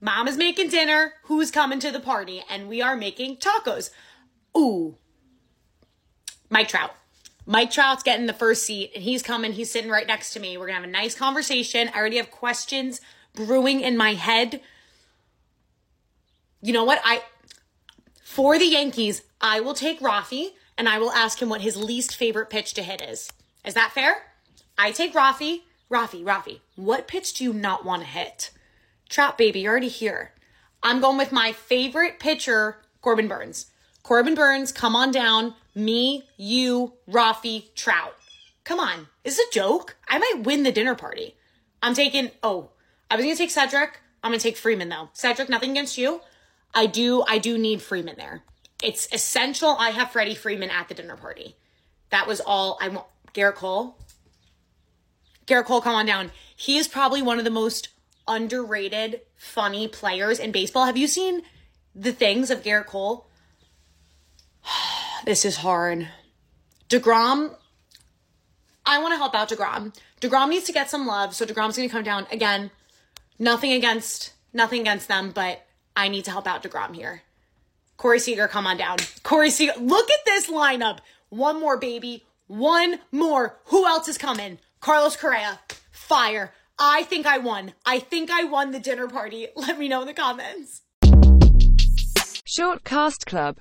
Mom is making dinner. Who's coming to the party? And we are making tacos. Ooh. Mike Trout. Mike Trout's getting the first seat and he's coming. He's sitting right next to me. We're to have a nice conversation. I already have questions brewing in my head. You know what? I for the Yankees, I will take Rafi and I will ask him what his least favorite pitch to hit is. Is that fair? I take Rafi. Rafi, Rafi, what pitch do you not want to hit? Trout baby, you're already here. I'm going with my favorite pitcher, Corbin Burnes. Corbin Burnes, come on down. Me, you, Rafi, Trout. Come on. Is a joke? I might win the dinner party. I'm taking, oh, I was going to take Cedric. I'm going to take Freeman though. Cedric, nothing against you. I do, I do need Freeman there. It's essential I have Freddie Freeman at the dinner party. That was all I want. Gerrit Cole. Gerrit Cole, come on down. He is probably one of the most underrated, funny players in baseball. Have you seen the things of Gerrit Cole? this is hard. DeGrom, I want to help out DeGrom. DeGrom needs to get some love, so DeGrom's going to come down. Again, nothing against nothing against them, but I need to help out DeGrom here. Corey Seager, come on down. Corey Seager, look at this lineup. One more, baby. One more. Who else is coming? Carlos Correa, fire. I think I won. I think I won the dinner party. Let me know in the comments. Short Cast Club